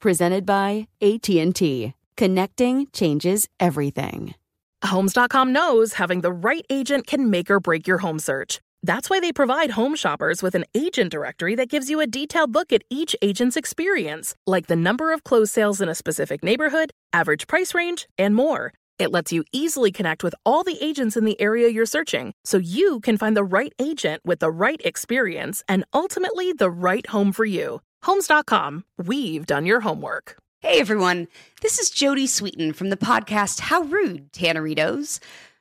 Presented by AT&T. Connecting changes everything. Homes.com knows having the right agent can make or break your home search. That's why they provide home shoppers with an agent directory that gives you a detailed look at each agent's experience, like the number of closed sales in a specific neighborhood, average price range, and more. It lets you easily connect with all the agents in the area you're searching so you can find the right agent with the right experience and ultimately the right home for you. Homes.com, we've done your homework. Hey everyone, this is Jodie Sweetin from the podcast How Rude, Tanneritos.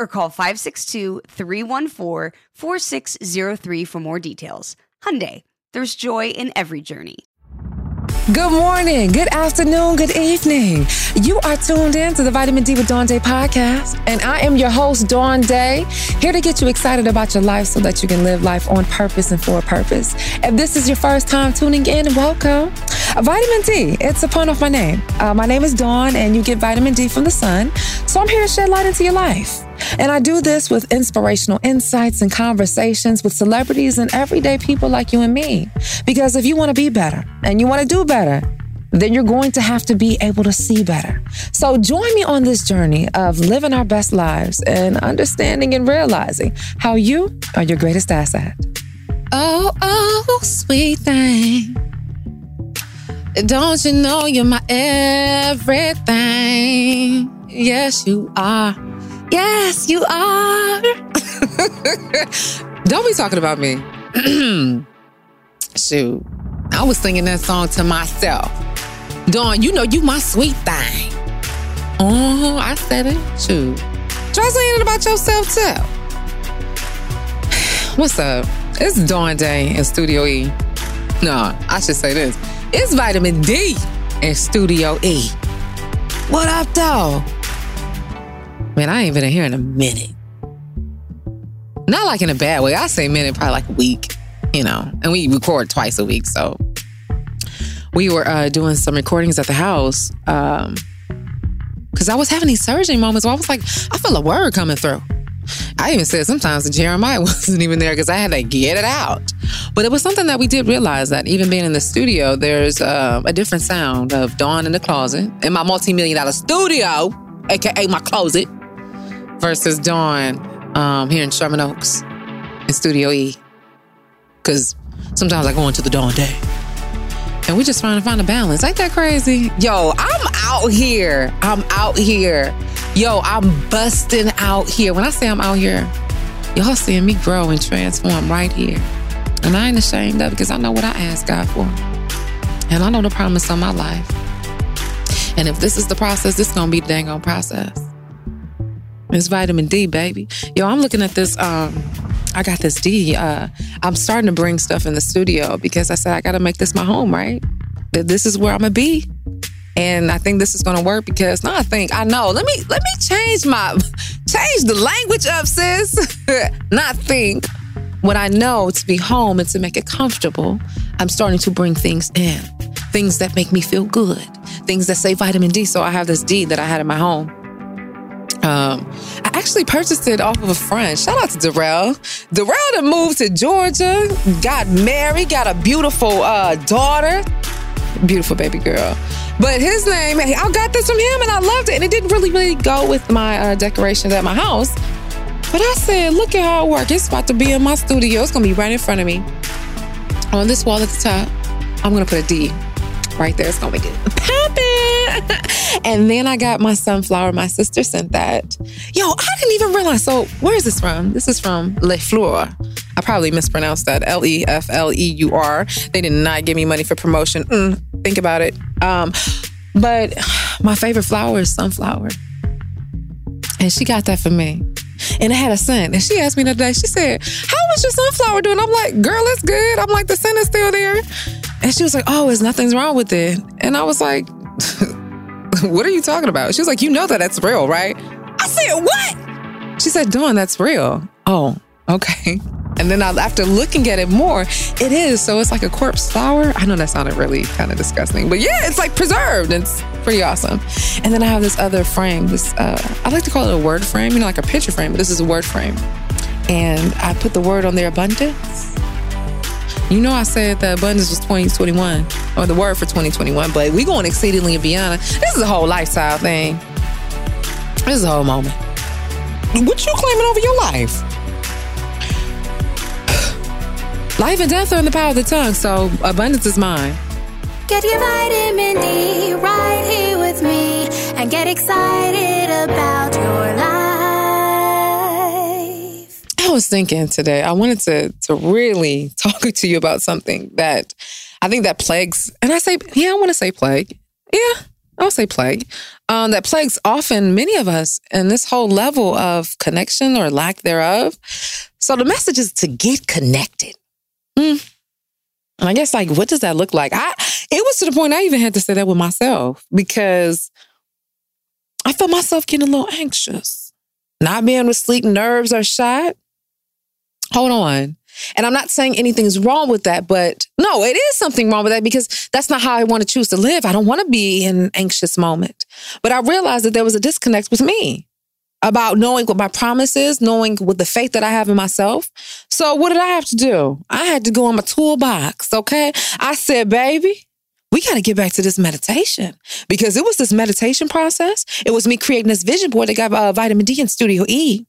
or call 562-314-4603 for more details. Hyundai, there's joy in every journey. Good morning, good afternoon, good evening. You are tuned in to the Vitamin D with Dawn Day podcast, and I am your host, Dawn Day, here to get you excited about your life so that you can live life on purpose and for a purpose. If this is your first time tuning in, welcome. Vitamin D, it's a pun off my name. Uh, my name is Dawn, and you get vitamin D from the sun, so I'm here to shed light into your life. And I do this with inspirational insights and conversations with celebrities and everyday people like you and me. Because if you want to be better and you want to do better, then you're going to have to be able to see better. So join me on this journey of living our best lives and understanding and realizing how you are your greatest asset. Oh, oh, sweet thing. Don't you know you're my everything? Yes, you are. Yes, you are. Don't be talking about me. Shoot. I was singing that song to myself. Dawn, you know you my sweet thing. Oh, I said it. Shoot. Try saying it about yourself too. What's up? It's Dawn Day in Studio E. No, I should say this. It's vitamin D in Studio E. What up, though? Man, I ain't been in here in a minute. Not like in a bad way. I say minute, probably like a week, you know. And we record twice a week, so we were uh, doing some recordings at the house. Um, Cause I was having these surging moments where I was like, I feel a word coming through. I even said sometimes that Jeremiah wasn't even there because I had to get it out. But it was something that we did realize that even being in the studio, there's uh, a different sound of Dawn in the closet in my multi-million dollar studio, aka my closet, versus Dawn um, here in Sherman Oaks in Studio E. Because sometimes I go into the Dawn day. And we just trying to find a balance. Ain't that crazy? Yo, I'm out here. I'm out here. Yo, I'm busting out here. When I say I'm out here, y'all seeing me grow and transform right here. And I ain't ashamed of it because I know what I asked God for. And I know the promise on my life. And if this is the process, is gonna be the dang on process. It's vitamin D, baby. Yo, I'm looking at this. Um, I got this D. Uh, I'm starting to bring stuff in the studio because I said I got to make this my home, right? This is where I'm gonna be, and I think this is gonna work because no, I think I know. Let me let me change my change the language up, sis. Not think what I know to be home and to make it comfortable. I'm starting to bring things in, things that make me feel good, things that say vitamin D. So I have this D that I had in my home. Um, I actually purchased it off of a friend. Shout out to Darrell. Darrell that moved to Georgia, got married, got a beautiful uh, daughter, beautiful baby girl. But his name, I got this from him and I loved it. And it didn't really, really go with my uh, decorations at my house. But I said, look at how it works. It's about to be in my studio. It's going to be right in front of me. On this wall at the top, I'm going to put a D right there. It's to make it popping. and then I got my sunflower. My sister sent that. Yo, I didn't even realize. So, where is this from? This is from Le Fleur. I probably mispronounced that. L E F L E U R. They did not give me money for promotion. Mm, think about it. Um, but my favorite flower is sunflower. And she got that for me and it had a scent. And she asked me the other day, she said, How was your sunflower doing? I'm like, Girl, it's good. I'm like, The scent is still there. And she was like, Oh, there's nothing's wrong with it. And I was like, What are you talking about? She was like, You know that that's real, right? I said, What? She said, Dawn, that's real. Oh, okay. And then after looking at it more, it is. So it's like a corpse flower. I know that sounded really kind of disgusting, but yeah, it's like preserved. It's pretty awesome. And then I have this other frame. This uh, I like to call it a word frame, you know, like a picture frame, but this is a word frame. And I put the word on there, abundance. You know, I said that abundance was 2021 or the word for 2021, but we going exceedingly beyond. This is a whole lifestyle thing. This is a whole moment. What you claiming over your life? Life and death are in the power of the tongue, so abundance is mine. Get your vitamin D right here with me and get excited about your life. I was thinking today, I wanted to to really talk to you about something that I think that plagues, and I say, yeah, I want to say plague. Yeah, I'll say plague. Um, that plagues often many of us in this whole level of connection or lack thereof. So the message is to get connected. Mm. And I guess like, what does that look like? I it was to the point I even had to say that with myself because I felt myself getting a little anxious. Not being able to sleep, nerves are shot. Hold on. And I'm not saying anything's wrong with that, but no, it is something wrong with that because that's not how I want to choose to live. I don't want to be in an anxious moment. But I realized that there was a disconnect with me about knowing what my promise is, knowing what the faith that I have in myself. So what did I have to do? I had to go in my toolbox, okay? I said, baby, we got to get back to this meditation because it was this meditation process. It was me creating this vision board. that got uh, vitamin D in Studio E.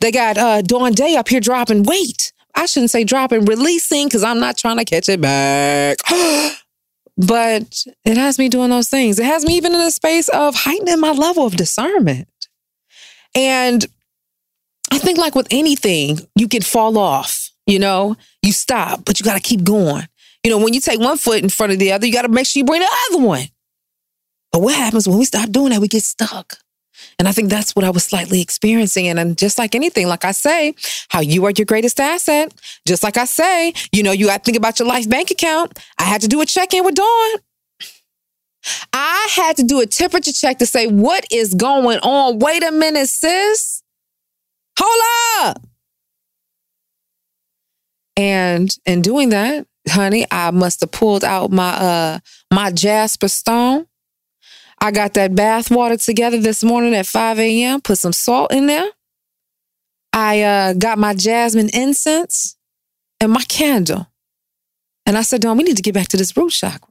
They got uh, Dawn Day up here dropping weight. I shouldn't say dropping, releasing because I'm not trying to catch it back. but it has me doing those things. It has me even in a space of heightening my level of discernment. And I think, like with anything, you can fall off, you know, you stop, but you got to keep going. You know, when you take one foot in front of the other, you got to make sure you bring the other one. But what happens when we stop doing that? We get stuck. And I think that's what I was slightly experiencing. And, and just like anything, like I say, how you are your greatest asset. Just like I say, you know, you got to think about your life bank account. I had to do a check in with Dawn. I had to do a temperature check to say, what is going on? Wait a minute, sis. Hold up. And in doing that, honey, I must have pulled out my uh my Jasper Stone. I got that bath water together this morning at 5 a.m., put some salt in there. I uh, got my jasmine incense and my candle. And I said, Dawn, we need to get back to this root chakra.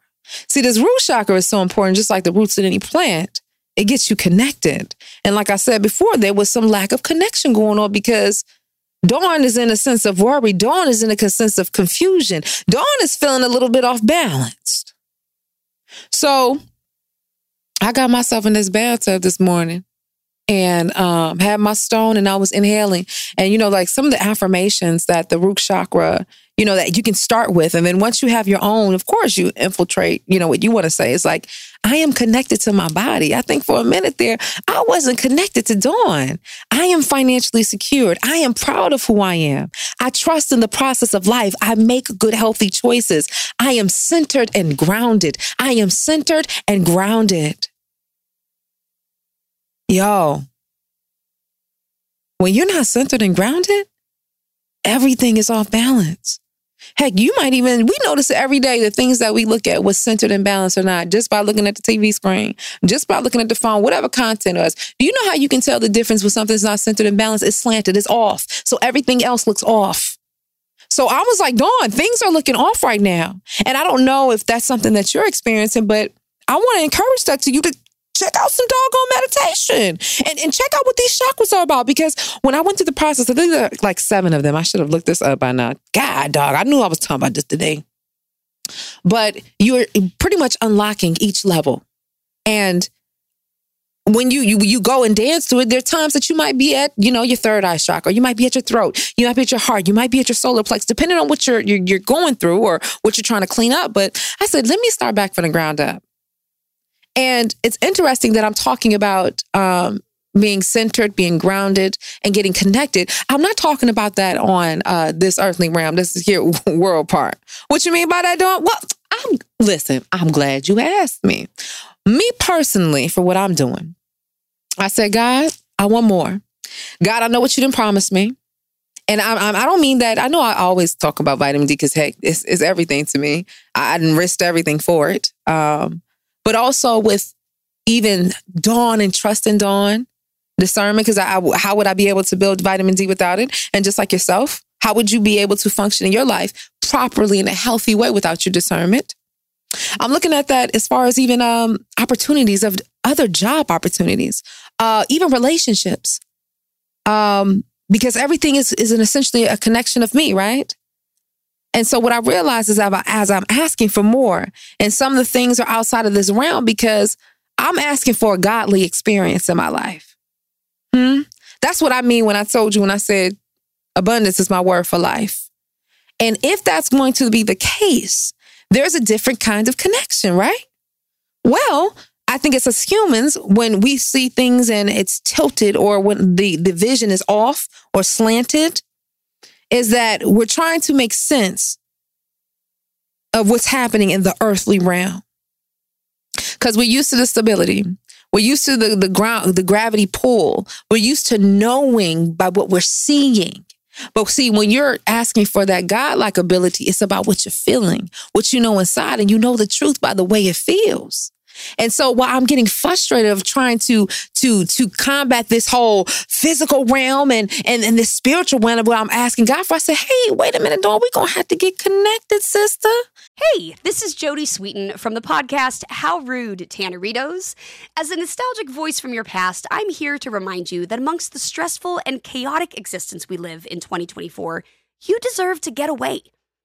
See, this root chakra is so important, just like the roots in any plant. It gets you connected. And like I said before, there was some lack of connection going on because Dawn is in a sense of worry. Dawn is in a sense of confusion. Dawn is feeling a little bit off balanced. So I got myself in this bathtub this morning and um, had my stone and I was inhaling. And, you know, like some of the affirmations that the root chakra you know, that you can start with. And then once you have your own, of course, you infiltrate, you know, what you want to say. It's like, I am connected to my body. I think for a minute there, I wasn't connected to Dawn. I am financially secured. I am proud of who I am. I trust in the process of life. I make good, healthy choices. I am centered and grounded. I am centered and grounded. Yo, when you're not centered and grounded, everything is off balance. Heck, you might even, we notice every day the things that we look at was centered and balanced or not, just by looking at the TV screen, just by looking at the phone, whatever content was. Do you know how you can tell the difference when something's not centered and balanced? It's slanted, it's off. So everything else looks off. So I was like, Dawn, things are looking off right now. And I don't know if that's something that you're experiencing, but I want to encourage that to you to check out some doggone meditation and, and check out what these chakras are about. Because when I went through the process, I think there are like seven of them. I should have looked this up by now. God, dog, I knew I was talking about this today. But you're pretty much unlocking each level. And when you, you you go and dance to it, there are times that you might be at, you know, your third eye chakra, you might be at your throat, you might be at your heart, you might be at your solar plex, depending on what you're, you're you're going through or what you're trying to clean up. But I said, let me start back from the ground up. And it's interesting that I'm talking about um, being centered, being grounded, and getting connected. I'm not talking about that on uh, this earthly realm. This is here world part. What you mean by that, Dawn? Well, I'm listen. I'm glad you asked me. Me personally, for what I'm doing, I said, God, I want more. God, I know what you didn't promise me. And I, I, I don't mean that. I know I always talk about vitamin D because, heck, it's, it's, everything to me. I, I didn't risk everything for it. Um, but also with even Dawn and trust in Dawn, discernment, because I, I, how would I be able to build vitamin D without it? And just like yourself, how would you be able to function in your life properly in a healthy way without your discernment? I'm looking at that as far as even um, opportunities of other job opportunities, uh, even relationships. Um, because everything is, is an essentially a connection of me, right? And so what I realize is as I'm asking for more, and some of the things are outside of this realm because I'm asking for a godly experience in my life. Hmm? That's what I mean when I told you when I said abundance is my word for life. And if that's going to be the case, there's a different kind of connection, right? Well, I think it's as humans, when we see things and it's tilted or when the, the vision is off or slanted, is that we're trying to make sense of what's happening in the earthly realm. Because we're used to the stability. We're used to the, the ground, the gravity pull. We're used to knowing by what we're seeing. But see, when you're asking for that godlike ability, it's about what you're feeling, what you know inside, and you know the truth by the way it feels. And so while I'm getting frustrated of trying to to to combat this whole physical realm and and, and this spiritual realm, what I'm asking God for, I said, hey, wait a minute, dog, we gonna have to get connected, sister. Hey, this is Jodie Sweetin from the podcast How Rude Tanneritos. As a nostalgic voice from your past, I'm here to remind you that amongst the stressful and chaotic existence we live in 2024, you deserve to get away.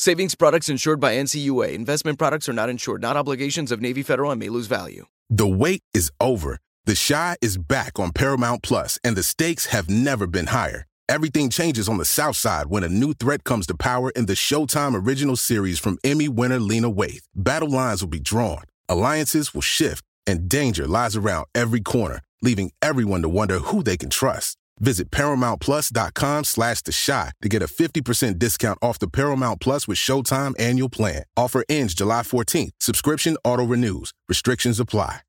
Savings products insured by NCUA. Investment products are not insured, not obligations of Navy Federal and may lose value. The wait is over. The Chi is back on Paramount Plus, and the stakes have never been higher. Everything changes on the South Side when a new threat comes to power in the Showtime original series from Emmy winner Lena Waithe. Battle lines will be drawn, alliances will shift, and danger lies around every corner, leaving everyone to wonder who they can trust. Visit ParamountPlus.com slash The Chi to get a 50% discount off the Paramount Plus with Showtime annual plan. Offer ends July 14th. Subscription auto-renews. Restrictions apply.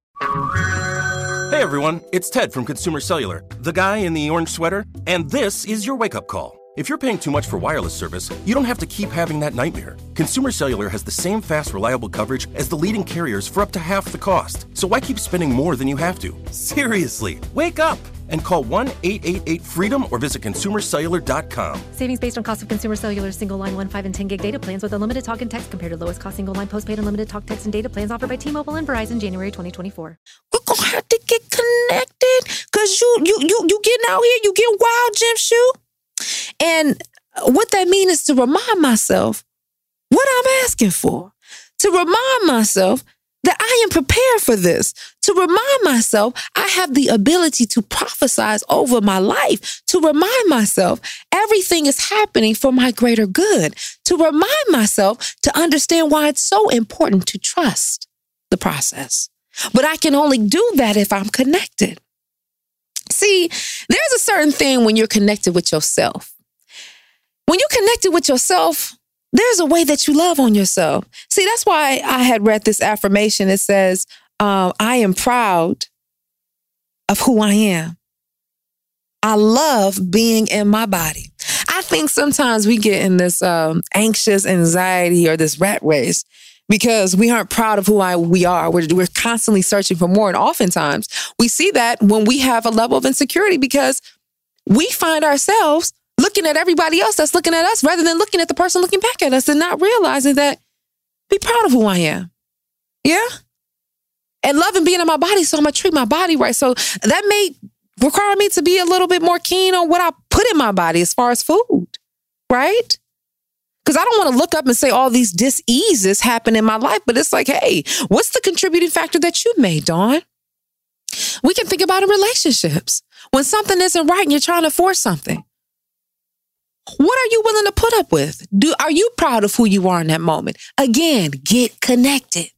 Hey everyone, it's Ted from Consumer Cellular, the guy in the orange sweater, and this is your wake-up call. If you're paying too much for wireless service, you don't have to keep having that nightmare. Consumer Cellular has the same fast, reliable coverage as the leading carriers for up to half the cost. So why keep spending more than you have to? Seriously, wake up! And call 1 888 freedom or visit consumercellular.com. Savings based on cost of consumer cellular single line 1, 5, and 10 gig data plans with unlimited talk and text compared to lowest cost single line postpaid unlimited talk, text, and data plans offered by T Mobile and Verizon January 2024. We're gonna have to get connected because you you you you getting out here, you getting wild, Jim Shoe. And what that means is to remind myself what I'm asking for. To remind myself that I am prepared for this. To remind myself I have the ability to prophesize over my life. To remind myself everything is happening for my greater good. To remind myself to understand why it's so important to trust the process. But I can only do that if I'm connected. See, there's a certain thing when you're connected with yourself. When you're connected with yourself, there's a way that you love on yourself. See, that's why I had read this affirmation. It says, um, I am proud of who I am. I love being in my body. I think sometimes we get in this um, anxious anxiety or this rat race because we aren't proud of who I, we are. We're, we're constantly searching for more. And oftentimes we see that when we have a level of insecurity because we find ourselves looking at everybody else that's looking at us rather than looking at the person looking back at us and not realizing that be proud of who I am. Yeah. And loving being in my body. So I'm going to treat my body right. So that may require me to be a little bit more keen on what I put in my body as far as food. Right. Because I don't want to look up and say all these diseases happen in my life, but it's like, hey, what's the contributing factor that you made, Dawn? We can think about in relationships. When something isn't right and you're trying to force something, what are you willing to put up with? Do are you proud of who you are in that moment? Again, get connected.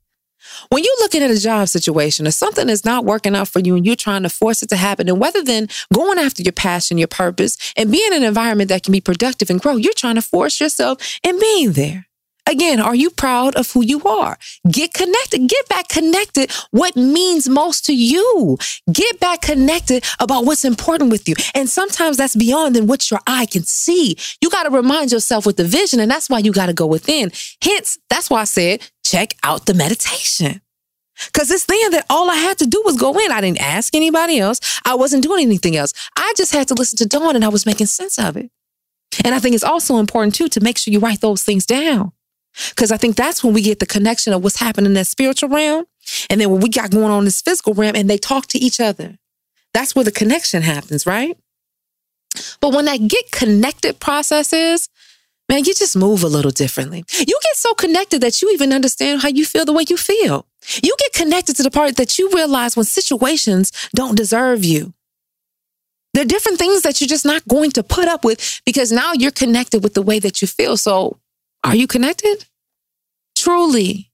When you're looking at a job situation or something is not working out for you and you're trying to force it to happen, and whether then going after your passion, your purpose, and being in an environment that can be productive and grow, you're trying to force yourself and being there. Again, are you proud of who you are? Get connected. Get back connected. What means most to you? Get back connected about what's important with you. And sometimes that's beyond than what your eye can see. You got to remind yourself with the vision, and that's why you got to go within. Hence, that's why I said, check out the meditation. Cause it's then that all I had to do was go in. I didn't ask anybody else. I wasn't doing anything else. I just had to listen to Dawn and I was making sense of it. And I think it's also important too to make sure you write those things down. Because I think that's when we get the connection of what's happening in that spiritual realm. And then what we got going on in this physical realm and they talk to each other. That's where the connection happens, right? But when that get connected process is, man, you just move a little differently. You get so connected that you even understand how you feel the way you feel. You get connected to the part that you realize when situations don't deserve you. There are different things that you're just not going to put up with because now you're connected with the way that you feel. So are you connected? Truly.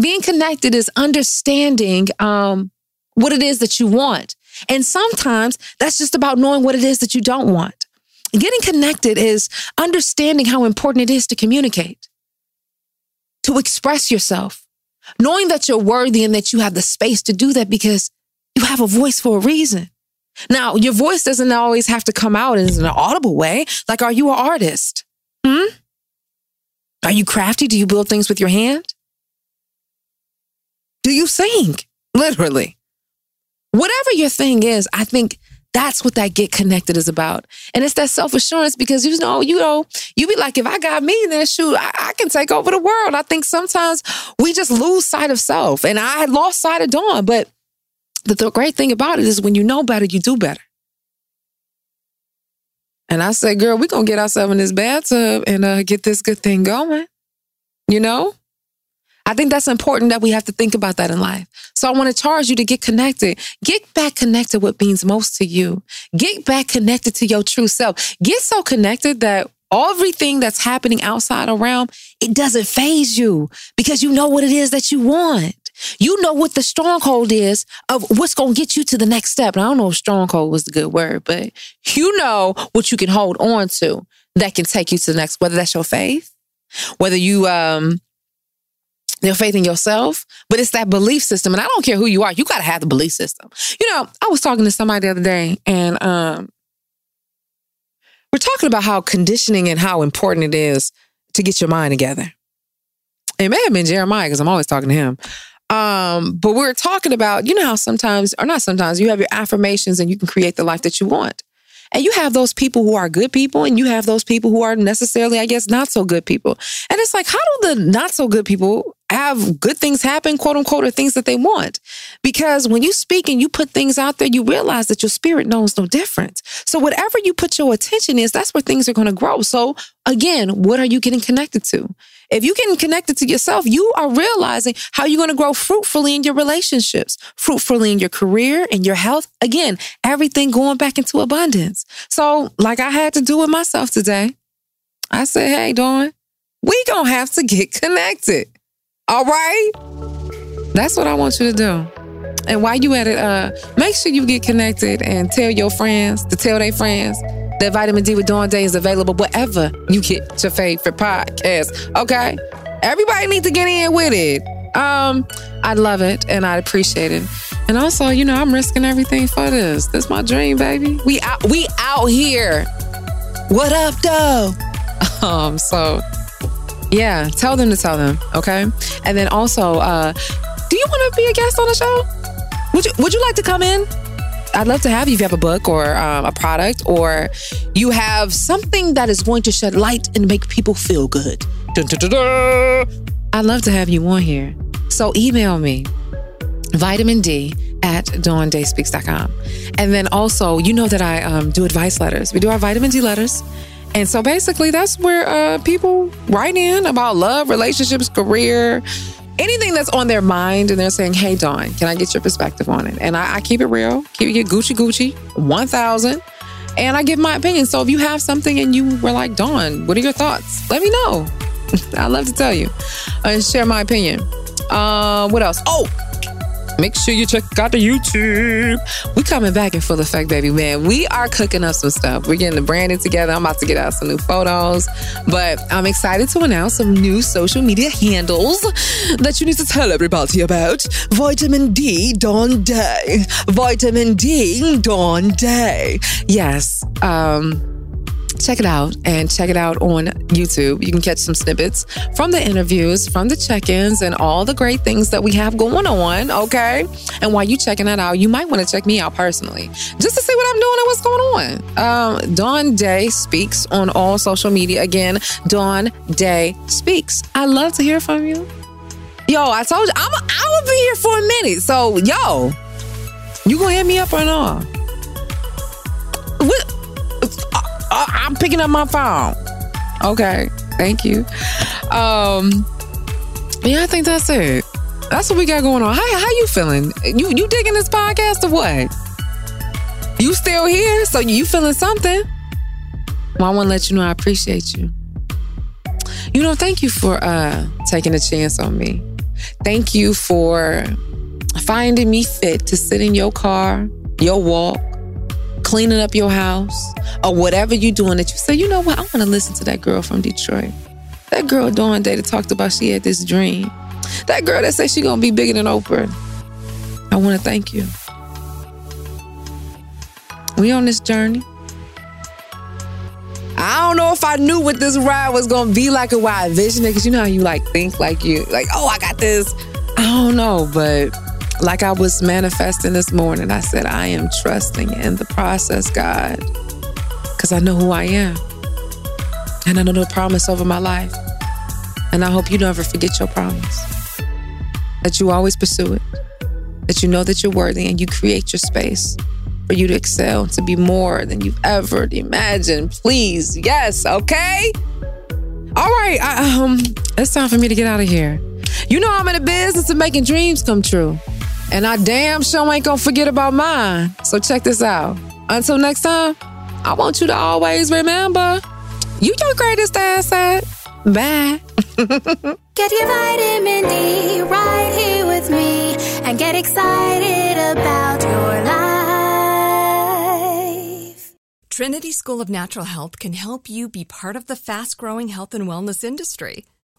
Being connected is understanding um, what it is that you want. And sometimes that's just about knowing what it is that you don't want. Getting connected is understanding how important it is to communicate, to express yourself, knowing that you're worthy and that you have the space to do that because you have a voice for a reason. Now, your voice doesn't always have to come out in an audible way. Like, are you an artist? Hmm? Are you crafty? Do you build things with your hand? Do you sing? Literally. Whatever your thing is, I think that's what that get connected is about. And it's that self assurance because you know, you know, you be like, if I got me, then shoot, I, I, can take over the world. I think sometimes we just lose sight of self. And I lost sight of Dawn. But the, the great thing about it is when you know better, you do better. And I said, girl, we're going to get ourselves in this bathtub and uh, get this good thing going. You know? I think that's important that we have to think about that in life. So I want to charge you to get connected. Get back connected what means most to you. Get back connected to your true self. Get so connected that everything that's happening outside around, it doesn't phase you because you know what it is that you want. You know what the stronghold is of what's going to get you to the next step. And I don't know if stronghold was the good word, but you know what you can hold on to that can take you to the next, whether that's your faith, whether you, um, your faith in yourself, but it's that belief system. And I don't care who you are, you got to have the belief system. You know, I was talking to somebody the other day and, um, we're talking about how conditioning and how important it is to get your mind together. It may have been Jeremiah because I'm always talking to him. Um, but we're talking about, you know how sometimes, or not sometimes, you have your affirmations and you can create the life that you want. And you have those people who are good people, and you have those people who are necessarily, I guess, not so good people. And it's like, how do the not so good people have good things happen, quote unquote, or things that they want? Because when you speak and you put things out there, you realize that your spirit knows no difference. So whatever you put your attention is, that's where things are going to grow. So again, what are you getting connected to? If you getting connected to yourself, you are realizing how you're going to grow fruitfully in your relationships, fruitfully in your career and your health. Again, everything going back into abundance. So, like I had to do with myself today, I said, hey, Dawn, we going to have to get connected. All right? That's what I want you to do. And while you at it, uh, make sure you get connected and tell your friends to tell their friends that Vitamin D with Dawn Day is available wherever you get your favorite podcast. Okay? Everybody needs to get in with it. Um, I love it and I appreciate it. And also, you know, I'm risking everything for this. This my dream, baby. We out we out here. What up, though? Um, so yeah, tell them to tell them, okay? And then also, uh, do you want to be a guest on the show? Would you would you like to come in? I'd love to have you if you have a book or um, a product or you have something that is going to shed light and make people feel good. Dun, dun, dun, I'd love to have you on here. So email me, vitamin D at dawndayspeaks.com. And then also, you know that I um, do advice letters. We do our vitamin D letters. And so basically, that's where uh, people write in about love, relationships, career, anything that's on their mind and they're saying, Hey, Dawn, can I get your perspective on it? And I, I keep it real, keep it Gucci Gucci, 1000. And I give my opinion. So if you have something and you were like, Dawn, what are your thoughts? Let me know. I'd love to tell you and share my opinion. Uh, what else? Oh, Make sure you check out the YouTube. We coming back in full effect, baby man. We are cooking up some stuff. We're getting the branding together. I'm about to get out some new photos, but I'm excited to announce some new social media handles that you need to tell everybody about. Vitamin D Dawn Day. Vitamin D Dawn Day. Yes. Um check it out and check it out on YouTube. You can catch some snippets from the interviews, from the check ins, and all the great things that we have going on. Okay. And while you checking that out, you might want to check me out personally just to see what I'm doing and what's going on. Um, Dawn Day Speaks on all social media. Again, Dawn Day Speaks. I love to hear from you. Yo, I told you, I'm, I will be here for a minute. So, yo, you gonna hit me up or not? Uh, I'm picking up my phone. Okay, thank you. Um, yeah, I think that's it. That's what we got going on. How how you feeling? You you digging this podcast or what? You still here? So you feeling something? Well, I want to let you know I appreciate you. You know, thank you for uh taking a chance on me. Thank you for finding me fit to sit in your car, your walk, cleaning up your house, or whatever you're doing that you say, you know what, I want to listen to that girl from Detroit. That girl Dawn Day that talked about she had this dream. That girl that said she gonna be bigger than Oprah. I want to thank you. We on this journey. I don't know if I knew what this ride was gonna be like or why I visioned it, because you know how you like think like you like, oh, I got this. I don't know, but like I was manifesting this morning, I said, I am trusting in the process, God, because I know who I am. And I know the promise over my life. And I hope you never forget your promise. That you always pursue it. That you know that you're worthy and you create your space for you to excel, to be more than you've ever imagined. Please, yes, okay? All right, I, um, it's time for me to get out of here. You know I'm in the business of making dreams come true. And I damn sure ain't gonna forget about mine. So check this out. Until next time, I want you to always remember you your greatest asset. Bye. Get your vitamin D right here with me and get excited about your life. Trinity School of Natural Health can help you be part of the fast growing health and wellness industry.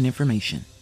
important information.